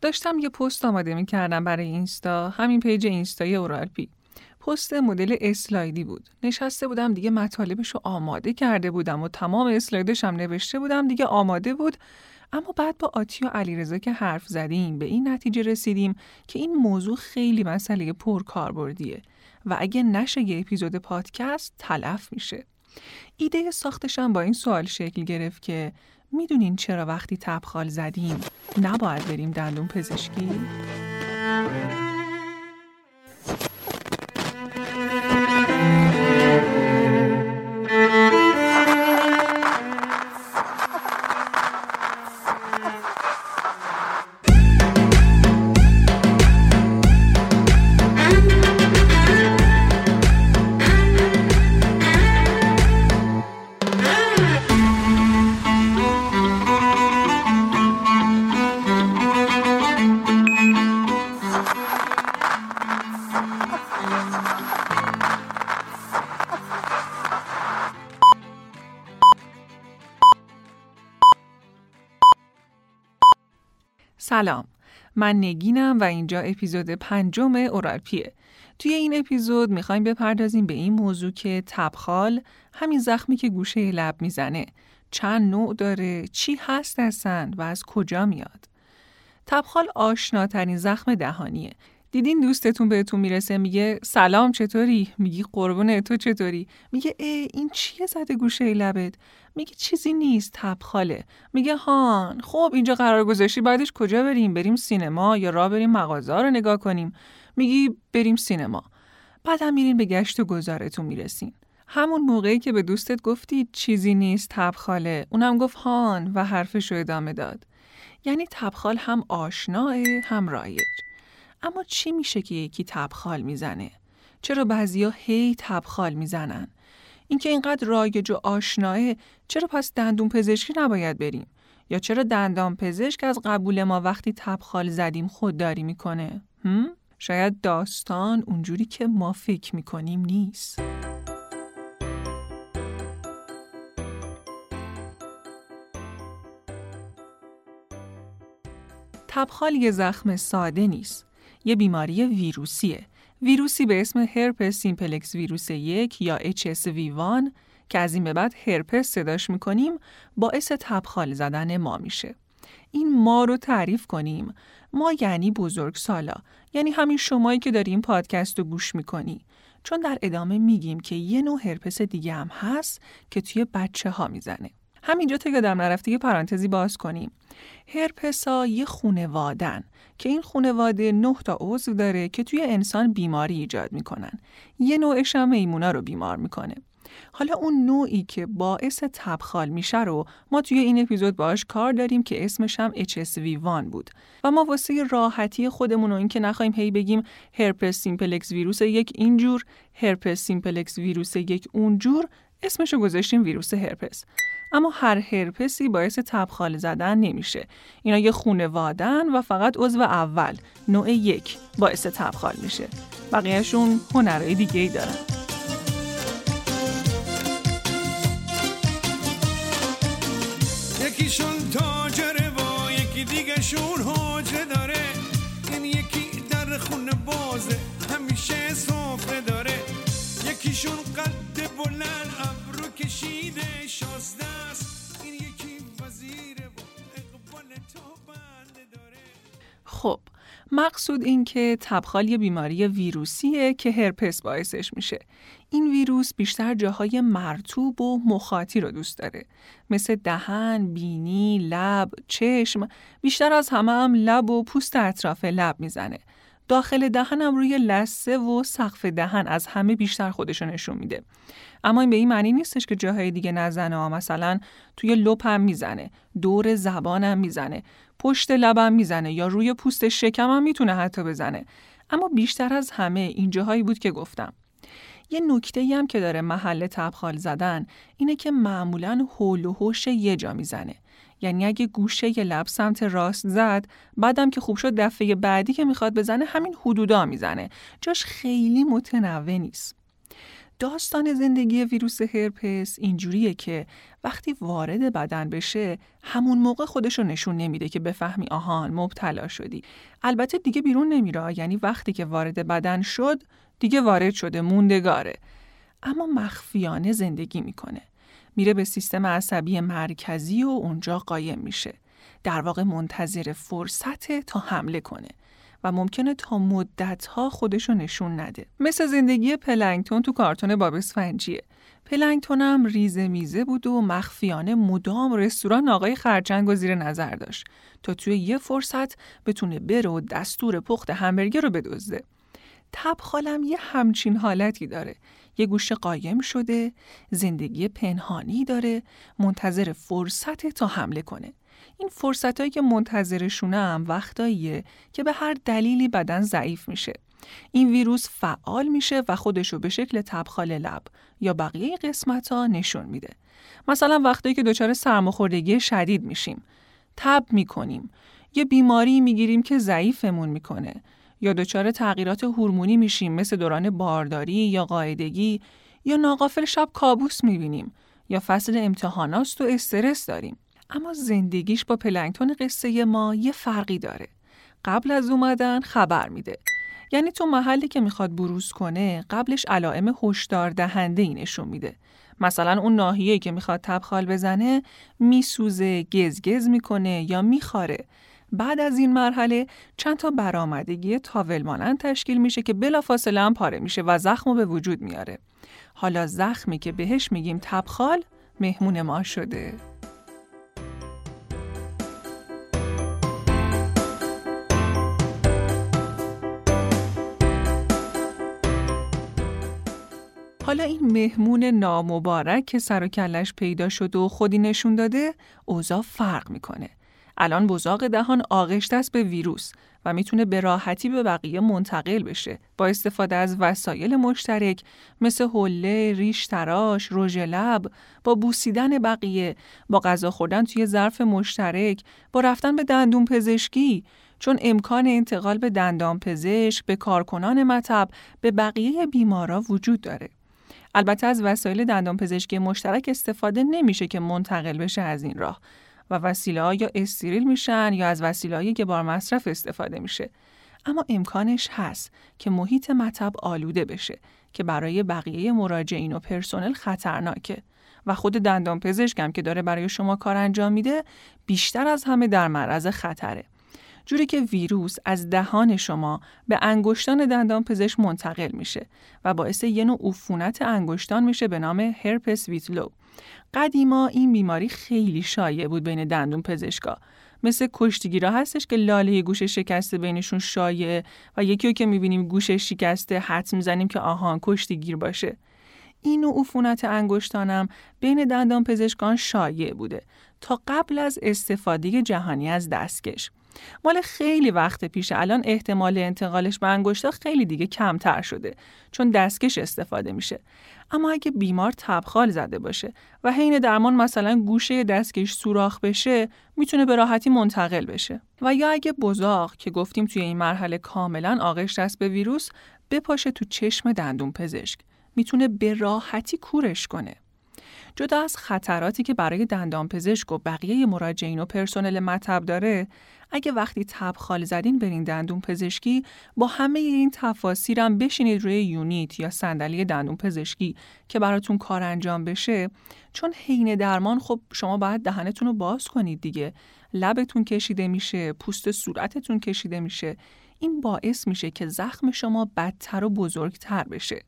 داشتم یه پست آماده می‌کردم برای اینستا همین page اینستای اورالپی. پست مدل اسلایدی بود. نشسته بودم دیگه مطالبش رو آماده کرده بودم و تمام اسلایدش هم نوشته بودم دیگه آماده بود. اما بعد با آتی و علیرضا که حرف زدیم به این نتیجه رسیدیم که این موضوع خیلی مسئله پرکاربردیه و اگه نشه یه اپیزود پادکست تلف میشه. ایده ساختشم با این سوال شکل گرفت که می‌دونین چرا وقتی تبخال زدیم نباید بریم دندون پزشکی؟ من نگینم و اینجا اپیزود پنجم اورالپیه. توی این اپیزود می‌خوایم بپردازیم به این موضوع که تبخال همین زخمی که گوشه لب می‌زنه. چند نوع داره چی هست هستند و از کجا میاد؟ تبخال آشناترین زخم دهانیه. دیدین دوستتون بهتون می‌رسه؟ میگه سلام چطوری؟ میگی قربون تو چطوری؟ میگه ای این چیه زده گوشه لبت؟ میگه چیزی نیست تبخاله. میگه هان خب اینجا قرار گذاشتی بعدش کجا بریم؟ بریم سینما یا را بریم مغازه رو نگاه کنیم؟ میگی بریم سینما. بعدم میرین به گشت و گذارتون می‌رسین. همون موقعی که به دوستت گفتی چیزی نیست تبخاله. اونم گفت هان و حرفش رو ادامه داد. یعنی تبخال هم آشناه هم رایج. اما چی میشه که یکی تبخال می‌زنه؟ چرا بعضیا هی تبخال می‌زنن؟ اینکه اینقدر رایج و آشناه چرا پس دندون پزشکی نباید بریم؟ یا چرا دندان پزشک از قبول ما وقتی تبخال زدیم خودداری می‌کنه؟ هم؟ شاید داستان اونجوری که ما فکر می‌کنیم نیست. تبخال یه زخم ساده نیست. یه بیماری ویروسیه ویروسی به اسم herpes simplex virus یک یا HSV1 که از این به بعد هرپس صداش می‌کنیم باعث تبخال زدن ما میشه. این ما رو تعریف کنیم. ما یعنی بزرگ سالا. یعنی همین شمایی که داری این پادکست رو گوش می‌کنی. چون در ادامه میگیم که یه نوع هرپس دیگه هم هست که توی بچه ها می‌زنه. همینجا تا یادم نرفته یه پرانتزی باز کنیم. هرپسا یه خونوادن که این خونواده نه تا عضو داره که توی انسان بیماری ایجاد می‌کنن. یه نوعش هم میمونا رو بیمار می‌کنه. حالا اون نوعی که باعث تبخال میشه رو ما توی این اپیزود باش کار داریم که اسمش هم HSV1 بود و ما واسه راحتی خودمون و اینکه نخواهیم هی بگیم herpes simplex virus یک اینجور herpes simplex virus یک اونجور اسمشو گذاشتیم ویروس هرپس اما هر هرپسی باعث تبخال زدن نمیشه. اینا یه خونوادن و فقط عضو اول نوع یک باعث تبخال میشه. بقیهشون هنرهای دیگه ای دارن. یکیشون تاجره و یکی دیگه شون حاجه داره. این یکی در خونه بازه همیشه سفره داره. یکیشون قد خب مقصود این که تبخال یه بیماری ویروسیه که هرپس باعثش میشه. این ویروس بیشتر جاهای مرتوب و مخاطی رو دوست داره. مثل دهن، بینی، لب، چشم، بیشتر از همه هم لب و پوست اطراف لب می‌زنه. داخل دهنم روی لسه و سقف دهن از همه بیشتر خودشو نشون میده. اما این به این معنی نیستش که جاهای دیگه نزنه ها مثلا توی لپم می‌زنه، دور زبانم می‌زنه، پشت لبم می‌زنه یا روی پوست شکمم می‌تونه حتی بزنه. اما بیشتر از همه این جاهایی بود که گفتم. یه نکته هم که داره محل تبخال زدن اینه که معمولا حول و حوش یه جا می‌زنه. یعنی اگه گوشه ی لب سمت راست زد بعدم که خوب شد دفعه بعدی که می‌خواد بزنه همین حدودا می‌زنه. جاش خیلی متنوع نیست. داستان زندگی ویروس هرپس اینجوریه که وقتی وارد بدن بشه همون موقع خودشو نشون نمیده که بفهمی آهان مبتلا شدی. البته دیگه بیرون نمیره یعنی وقتی که وارد بدن شد دیگه وارد شده موندگاره. اما مخفیانه زندگی می‌کنه. میره به سیستم عصبی مرکزی و اونجا قایم میشه در واقع منتظر فرصت تا حمله کنه و ممکنه تا مدتها خودشو نشون نده. مثل زندگی پلنگتون تو کارتون باب اسفنجیه. پلنگتون هم ریزه میزه بود و مخفیانه مدام رستوران آقای خرچنگ و زیر نظر داشت تا توی یه فرصت بتونه بره و دستور پخت همبرگر رو بدزده. تبخالم یه همچین حالتی داره. یه گوشه قایم شده، زندگی پنهانی داره، منتظر فرصت تا حمله کنه. این فرصت هایی که منتظرشونه هم وقتاییه که به هر دلیلی بدن ضعیف میشه. این ویروس فعال میشه و خودشو به شکل تبخال لب یا بقیه قسمت ها نشون میده. مثلا وقتی که دچار سرماخوردگی شدید میشیم، تب می‌کنیم، یه بیماری می‌گیریم که ضعیفمون می‌کنه یا دچار تغییرات هورمونی میشیم مثل دوران بارداری یا قاعدگی یا ناقافل شب کابوس می‌بینیم یا فصل امتحاناست و استرس داریم. اما زندگیش با پلنگتون قصه ما یه فرقی داره. قبل از اومدن خبر میده. یعنی تو محلی که می‌خواد بروز کنه قبلش علائم هشدار دهنده ای نشون میده. مثلا اون ناحیه‌ای که می‌خواد تبخال بزنه میسوزه، گزگز می‌کنه یا میخاره. بعد از این مرحله چند تا برآمدگی تاول مانند تشکیل میشه که بلافاصله هم پاره میشه و زخم به وجود میاره. حالا زخمی که بهش میگیم تبخال مهمون ما شده. حالا این مهمون نامبارک که سر و کلش پیدا شد و خودی نشون داده اوضاع فرق می‌کنه. الان بزاق دهان آغشته است به ویروس و می‌تونه به راحتی به بقیه منتقل بشه با استفاده از وسایل مشترک مثل حله، ریش تراش، رژ لب، با بوسیدن بقیه، با غذا خوردن توی ظرف مشترک، با رفتن به دندون پزشکی چون امکان انتقال به دندان پزشک، به کارکنان مطب، به بقیه بیمارا وجود داره. البته از وسایل دندان پزشکی مشترک استفاده نمیشه که منتقل بشه از این راه و وسیله ها یا استریل میشن یا از وسیله که بار مصرف استفاده میشه. اما امکانش هست که محیط مطب آلوده بشه که برای بقیه مراجعین و پرسنل خطرناکه و خود دندان پزشکم که داره برای شما کار انجام میده بیشتر از همه در معرض خطره. جوری که ویروس از دهان شما به انگشتان دندان پزشک منتقل میشه و باعث یه نوع عفونت انگشتان میشه به نام هرپس ویتلو. قدیما این بیماری خیلی شایع بود بین دندون پزشکا. مثل کشتیگیرا هستش که لاله گوش شکسته بینشون شایع و یکی رو که می‌بینیم گوش شکسته حد می‌زنیم که آهان کشتیگیر باشه. این نوع عفونت انگشتانم بین دندان پزشکان شایع بوده تا قبل از استفاده جهانی از دستکش. مال خیلی وقت پیش الان احتمال انتقالش به انگشتا خیلی دیگه کمتر شده چون دستکش استفاده میشه. اما اگه بیمار تبخال زده باشه و حین درمان مثلا گوشه دستکش سوراخ بشه می‌تونه به راحتی منتقل بشه. و یا اگه بزاق که گفتیم توی این مرحله کاملا آغشت است به ویروس بپاشه تو چشم دندون پزشک. می‌تونه به راحتی کورش کنه. جدا از خطراتی که برای دندان پزشک و بقیه مراجعین و پرسنل مطب داره اگه وقتی تب خال زدین برین دندون پزشکی با همه این تفاسیرم بشینید روی یونیت یا صندلی دندون پزشکی که براتون کار انجام بشه. چون حین درمان خب شما باید دهنتون رو باز کنید دیگه. لبتون کشیده میشه پوست صورتتون کشیده میشه. این باعث میشه که زخم شما بدتر و بزرگتر بشه.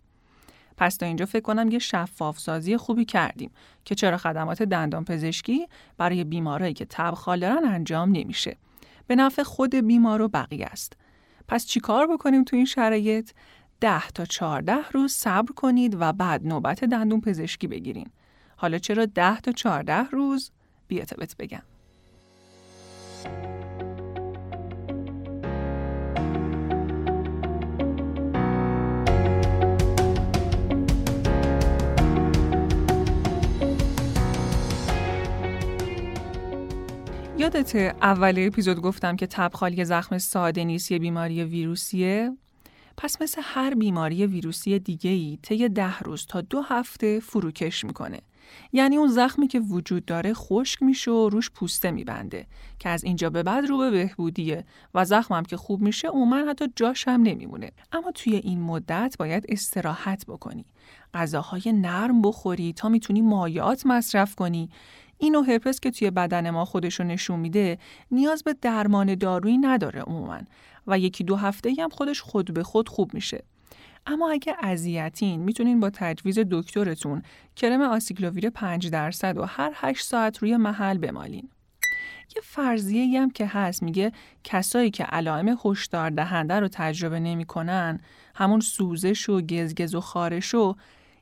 پس تا اینجا فکر کنم یه شفاف سازی خوبی کردیم که چرا خدمات دندان پزشکی برای بیمارایی که تب دارن انجام نمیشه. به نفع خود بیمار و بقیه است. پس چیکار بکنیم تو این شرایط؟ ده تا چهارده روز صبر کنید و بعد نوبت دندون پزشکی بگیرین. حالا چرا ده تا چهارده روز؟ بیا بهت بگم. یادت اول اپیزود گفتم که تبخال یه زخم ساده نیست یه بیماری ویروسیه؟ پس مثل هر بیماری ویروسی دیگه ای طی ده روز تا دو هفته فروکش می‌کنه. یعنی اون زخمی که وجود داره خشک میشه و روش پوسته میبنده که از اینجا به بعد رو به بهبودیه و زخمم که خوب میشه عموما حتی جاش هم نمیمونه. اما توی این مدت باید استراحت بکنی. غذاهای نرم بخوری تا می‌تونی مایعات مصرف کنی. اینو هرپس که توی بدن ما خودشو نشون میده نیاز به درمان دارویی نداره عموما و یکی دو هفته هم خودش خود به خود خوب میشه اما اگه اذیتین می‌تونین با تجویز دکترتون کرم آسیکلوویر 5 درصد و هر 8 ساعت روی محل بمالین. یه فرضیه هم که هست میگه کسایی که علائم هشدار دهنده رو تجربه نمی‌کنن همون سوزش و گزگز و خارش و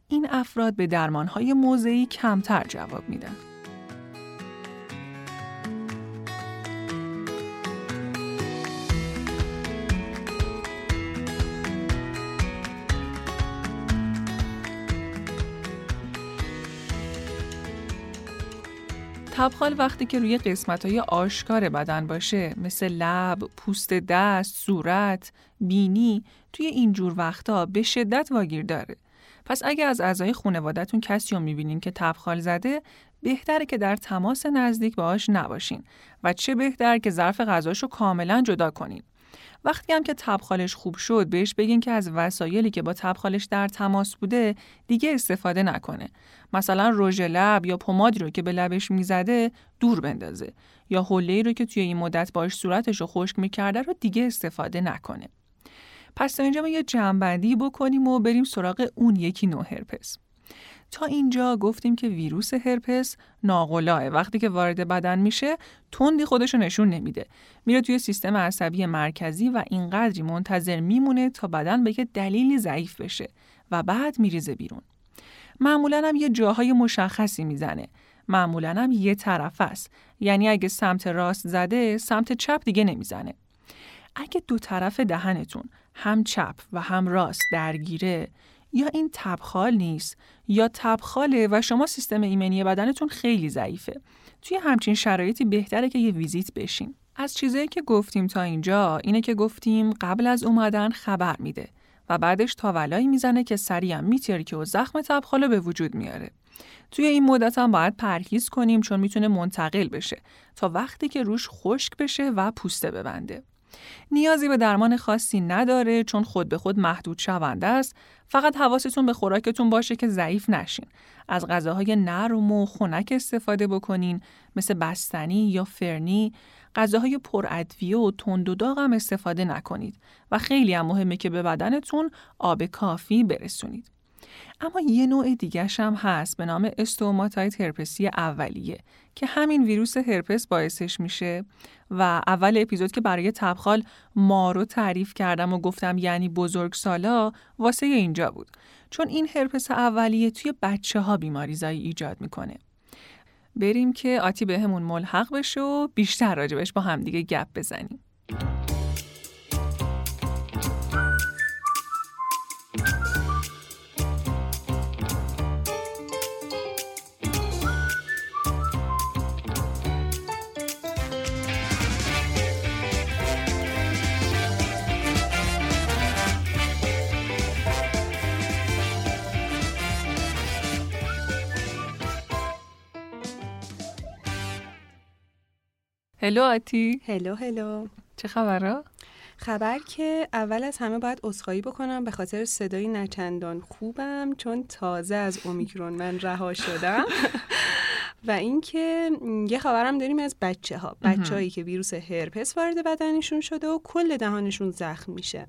این افراد به درمانهای موضعی کمتر جواب میدن. تبخال وقتی که روی قسمت های آشکار بدن باشه مثل لب، پوست دست، صورت، بینی توی اینجور وقتا به شدت واگیر داره. پس اگه از اعضای خانوادهتون کسی رو می‌بینین که تبخال زده بهتره که در تماس نزدیک باهاش نباشین و چه بهتر که ظرف غذاشو کاملا جدا کنین. وقتی هم که تبخالش خوب شد بهش بگین که از وسایلی که با تبخالش در تماس بوده دیگه استفاده نکنه. مثلا رژ لب یا پمادی رو که به لبش می‌زده دور بندازه یا حله رو که توی این مدت باش صورتش رو خشک می‌کرده رو دیگه استفاده نکنه. پس تا اینجا ما یه جنبندی بکنیم و بریم سراغ اون یکی نوع هرپس. تا اینجا گفتیم که ویروس هرپس ناقلاه. وقتی که وارد بدن میشه تندی خودشو نشون نمیده. میره توی سیستم عصبی مرکزی و اینقدری منتظر میمونه تا بدن به یه دلیلی ضعیف بشه و بعد میریزه بیرون. معمولا هم یه جاهای مشخصی می‌زنه. معمولا هم یه طرف است. یعنی اگه سمت راست زده سمت چپ دیگه نمی‌زنه. اگه دو طرف دهنتون هم چپ و هم راست درگیره یا این تبخال نیست یا تبخاله و شما سیستم ایمنی بدنتون خیلی ضعیفه. توی همچین شرایطی بهتره که یه ویزیت بشین. از چیزایی که گفتیم تا اینجا اینه که گفتیم قبل از اومدن خبر میده و بعدش تاولایی می‌زنه که سریع میترکه و زخم تبخاله به وجود میاره. توی این مدت هم باید پرهیز کنیم چون می‌تونه منتقل بشه تا وقتی که روش خشک بشه و پوسته ببنده. نیازی به درمان خاصی نداره چون خود به خود محدود شونده است. فقط حواستون به خوراکتون باشه که ضعیف نشین. از غذاهای نرم و خنک استفاده بکنین مثل بستنی یا فرنی. غذاهای پر ادویه و تند و داغ هم استفاده نکنید و خیلی هم مهمه که به بدنتون آب کافی برسونید. اما یه نوع دیگرش هم هست به نام استوماتایت هرپسی اولیه که همین ویروس هرپس باعثش میشه و اول اپیزود که برای تبخال ما رو تعریف کردم و گفتم یعنی بزرگ سالا واسه اینجا بود. چون این هرپس اولیه توی بچه ها بیماریزایی ایجاد می‌کنه. بریم که آتی بهمون ملحق بشه و بیشتر راجبش با همدیگه گپ بزنیم. هلو آتی. هلو هلو چه خبره؟ خبر که اول از همه باید اصخایی بکنم به خاطر صدای نچندان خوبم چون تازه از اومیکرون من رها شدم. و اینکه یه خبرم داریم از بچه ها بچه هایی که ویروس هرپس وارد بدنشون شده و کل دهانشون زخم میشه.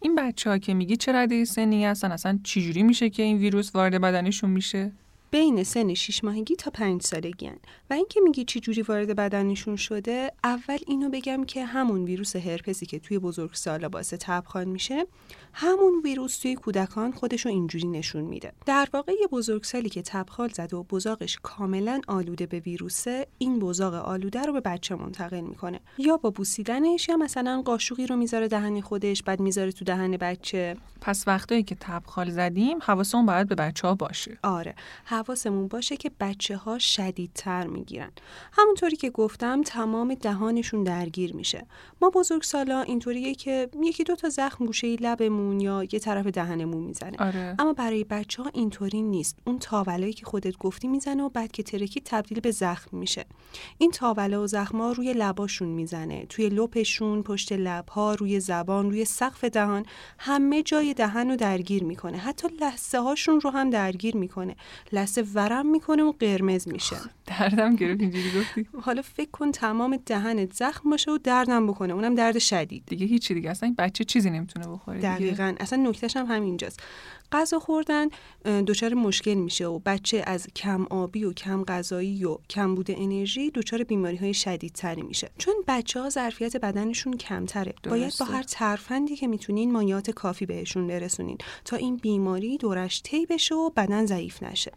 این بچه ها که میگی چه رده سنی هستن؟ اصلا چجوری میشه که این ویروس وارد بدنشون میشه؟ بین سن 6 ماهگی تا 5 سالگی و اینکه میگی چی جوری وارد بدنشون شده اول اینو بگم که همون ویروس هرپسی که توی بزرگسالا باعث تبخان میشه همون ویروس توی کودکان خودشو اینجوری نشون میده. در واقع یه بزرگسالی که تبخال زده و بزاقش کاملا آلوده به ویروسه این بزاق آلوده رو به بچه منتقل می‌کنه. یا با بوسیدنش یا مثلا قاشقی رو می‌ذاره دهن خودش بعد می‌ذاره تو دهن بچه. پس وقتایی که تبخال زدیم حواسمون باید به بچه ها باشه. آره. حواسمون باشه که بچه ها شدیدتر می‌گیرن. همونطوری که گفتم تمام دهانشون درگیر میشه. ما بزرگ سالا اینطوریه که یکی دو تا زخم گوشه لبمون یا یه طرف دهنمون می‌زنه. آره. اما برای بچه ها اینطوری نیست. اون تاولایی که خودت گفتی می‌زنه و بعد که ترکی تبدیل به زخم میشه. این تاوله و زخما روی لباشون می‌زنه. توی لپشون پشت لبها روی زبان روی سقف دهان همه جای دهن رو درگیر می‌کنه. حتی لحظه هاشون رو هم درگیر می‌کنه. لحظه ورم می‌کنه و قرمز میشه. دردم گرفت اینجوری گفتی؟ حالا فکر کن تمام دهنت زخم باشه و دردم بکنه. اونم درد شدید. دیگه هیچی دیگه. اصلا این بچه چیزی نمی‌تونه بخوره دقیقا. اصلا نکتهش هم همینجاست. غذا خوردن دچار مشکل میشه و بچه از کم آبی و کم غذایی و کمبود انرژی دچار بیماری های شدیدتری میشه. چون بچه ها ظرفیت بدنشون کمتره. باید با هر ترفندی که می‌تونین مایات کافی بهشون برسونین تا این بیماری دورش طی بشه و بدن ضعیف نشه.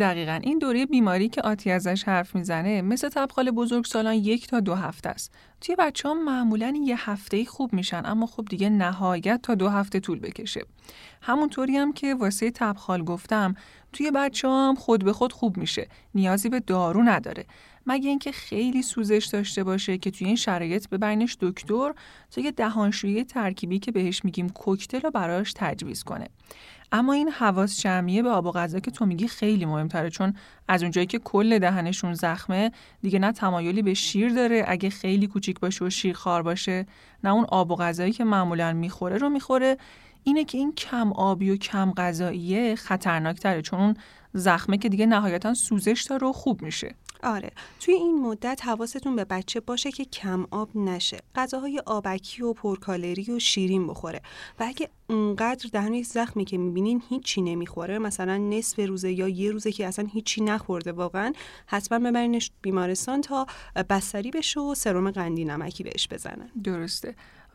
دقیقا این دوره بیماری که آتی ازش حرف می‌زنه مثل تبخال بزرگ سالان یک تا دو هفته است. توی بچه ها معمولا یه هفته خوب میشن اما خب دیگه نهایت تا دو هفته طول بکشه. همونطوری هم که واسه تبخال گفتم توی بچه هم خود به خود خوب میشه. نیازی به دارو نداره. مگه اینکه خیلی سوزش داشته باشه که توی این شرایط ببرینش دکتر تا یه دهانشویی ترکیبی که بهش میگیم کوکتل رو براش تجویز کنه. اما این حواس جمعیه به آب و غذا که تو میگی خیلی مهمتره چون از اونجایی که کل دهنشون زخمه دیگه نه تمایلی به شیر داره اگه خیلی کوچیک باشه و شیر خار باشه نه اون آب و غذایی که معمولا می‌خوره رو می‌خوره. اینه که این کم آبی و کم غذاییه خطرناکتره چون اون زخمه که دیگه نهایتا سوزش داره و خوب میشه. آره توی این مدت حواستون به بچه باشه که کم آب نشه غذاهای آبکی و پرکالری و شیرین بخوره و اگه اونقدر دهن زخمی که می‌بینین هیچی نمی‌خوره مثلا نصف روزه یا یه روزه که اصلا هیچی نخورده واقعا حتما ببرینش بیمارستان تا بستری بشه و سرم قندی نمکی بهش بزنن درسته.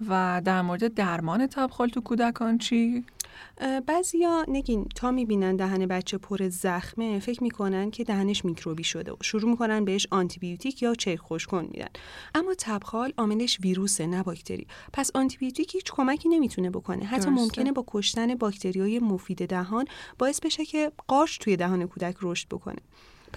و در مورد درمان تبخال تو کودکان چی؟ بعضیا نگین تا می‌بینن دهن بچه پر زخمه فکر می‌کنن که دهنش میکروبی شده و شروع می‌کنن بهش آنتیبیوتیک یا چرک خوشکن میدن. اما تبخال عاملش ویروسه نه باکتری. پس آنتیبیوتیک هیچ کمکی نمی‌تونه بکنه. حتی ممکنه با کشتن باکتریای مفید دهان باعث بشه که قارچ توی دهان کودک رشد بکنه.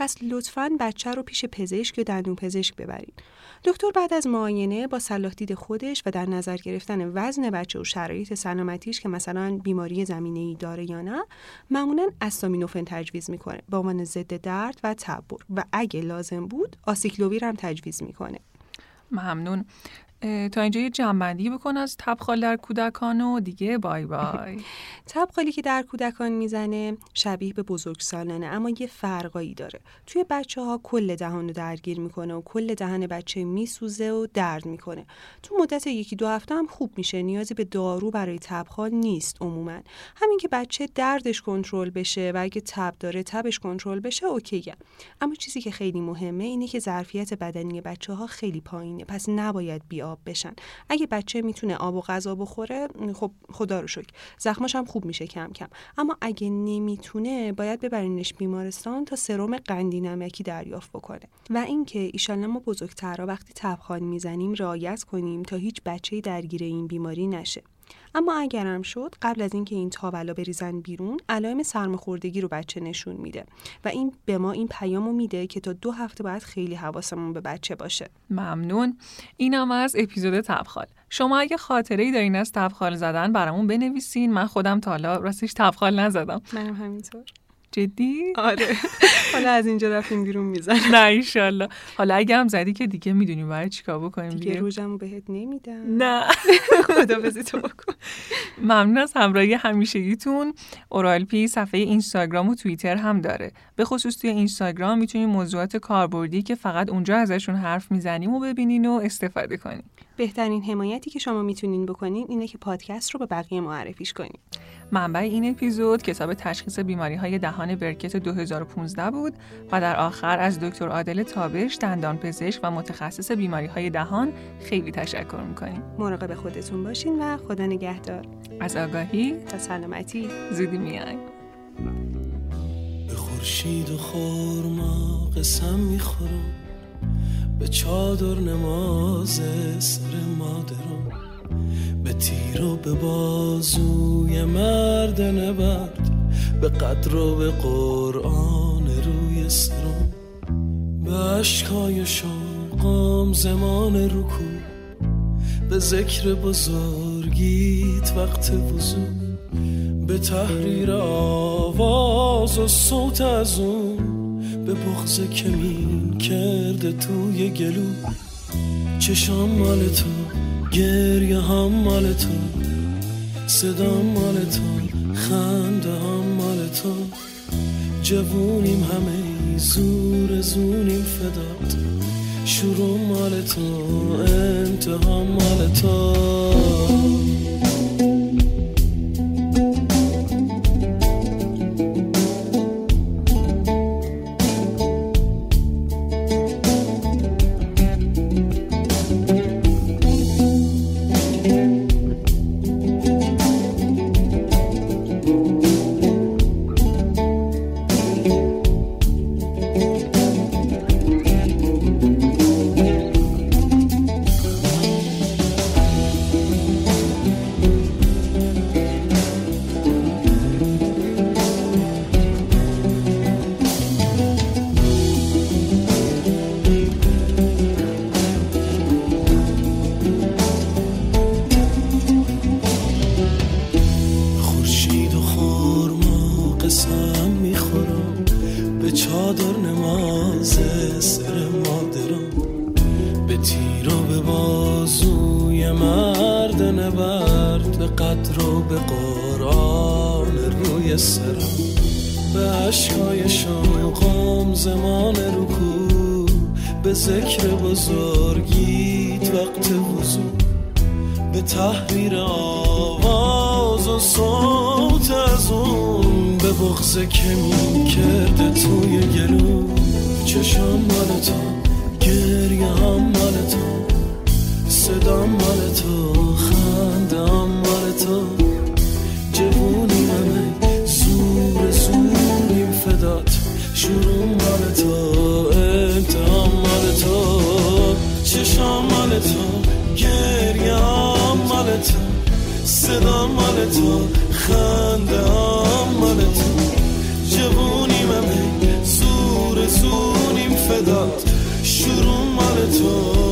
پس لطفا بچه رو پیش پزشک یا دندون پزشک ببرید. دکتر بعد از معاینه با صلاح دید خودش و در نظر گرفتن وزن بچه و شرایط سلامتیش که مثلا بیماری زمینه ای داره یا نه معمولا استامینوفن تجویز می‌کنه به عنوان ضد درد و تب بر. و اگه لازم بود آسیکلوویر هم تجویز می‌کنه. ممنون. تا اینجا یه جنبندی بکن از تبخال در کودکان و دیگه بای بای. تبخالی که در کودکان می‌زنه شبیه به بزرگسالانه اما یه فرقایی داره. توی بچه ها کل دهان رو درگیر می‌کنه و کل دهن بچه میسوزه و درد می‌کنه. تو مدت یکی دو هفته هم خوب میشه نیازی به دارو برای تبخال نیست عموما. همین که بچه دردش کنترل بشه و اگه تب داره تبش کنترل بشه اوکیه اما چیزی که خیلی مهمه اینه که ظرفیت بدنی بچه ها خیلی پایینه. پس نباید بی آب بشن. اگه بچه می‌تونه آب و غذا بخوره خب خدا رو شکر. زخمش هم خوب میشه کم کم. اما اگه نمی‌تونه باید ببرینش بیمارستان تا سرم قندی نمکی دریافت بکنه. و اینکه ایشالله ما بزرگترها وقتی تبخال می‌زنیم رعایت کنیم تا هیچ بچه درگیر این بیماری نشه. اما اگرم شد قبل از اینکه این تاولا بریزن بیرون علائم سرماخوردگی رو بچه نشون میده و این به ما این پیامو میده که تا دو هفته باید خیلی حواسمون به بچه باشه. ممنون. اینم از اپیزود تبخال. شما اگه خاطره ای دارین از تبخال زدن برامون بنویسین. من خودم تا حالا راستش تبخال نزدم. منم همینطور. جدی؟ آره. حالا از اینجا رفتیم بیرون میزن نه ایشالله. حالا اگه هم زدی که دیگه می‌دونیم برای چیکار بکنیم دیگه روژمو بهت نمیدم. نه. خدا تو بکن. ممنون از همراهی همیشگیتون. اورالپی صفحه اینستاگرام و توییتر هم داره. به خصوص توی اینستاگرام می‌تونید موضوعات کاربردی که فقط اونجا ازشون حرف می‌زنیم و ببینین و استفاده کنین. بهترین حمایتی که شما می‌تونین بکنین اینه که پادکست رو به بقیه معرفیش کنین. منبع این اپیزود کتاب تشخیص بیماری های دهان برکت 2015 بود و در آخر از دکتر عادل تابش دندان پزشک و متخصص بیماری های دهان خیلی تشکر می‌کنیم. مراقب خودتون باشین و خدا نگهدار. از آگاهی تا سلامتی. زودی میای به خورشید و خورما قسم می‌خورم. به چادر نماز سر مادرم به تیر و به بازوی مرد نبرد به قدر و به قرآن سرم. به عشقای شام زمان رکو به ذکر بزرگیت وقت وضو به تحریر آواز و صوت از اون. به بغز کمین کرده توی گلو. چشام مال تو گریه هم مال تو. صدا مال تو خنده هم مال تو. جوونیم همه زور زونیم فدات. شروع مال تو انتها مال تو. قدر و به قرآن روی سرم به عشقای شوقم زمان رکو به ذکر بزرگیت وقت وضو به تحریر آواز و صوت از اون. به بغز کمین کرده توی گلو. چشم مال تو گریه هم مال تو. صدا مال تو مال تو جوونی همه زور زوریم فدات. شروع مال تو انتها مال تو. چشم مال تو گریه هم مال تو. صدا مال تو خنده مال تو. جوونیم همه زور زوریم فدات. شروع مال تو.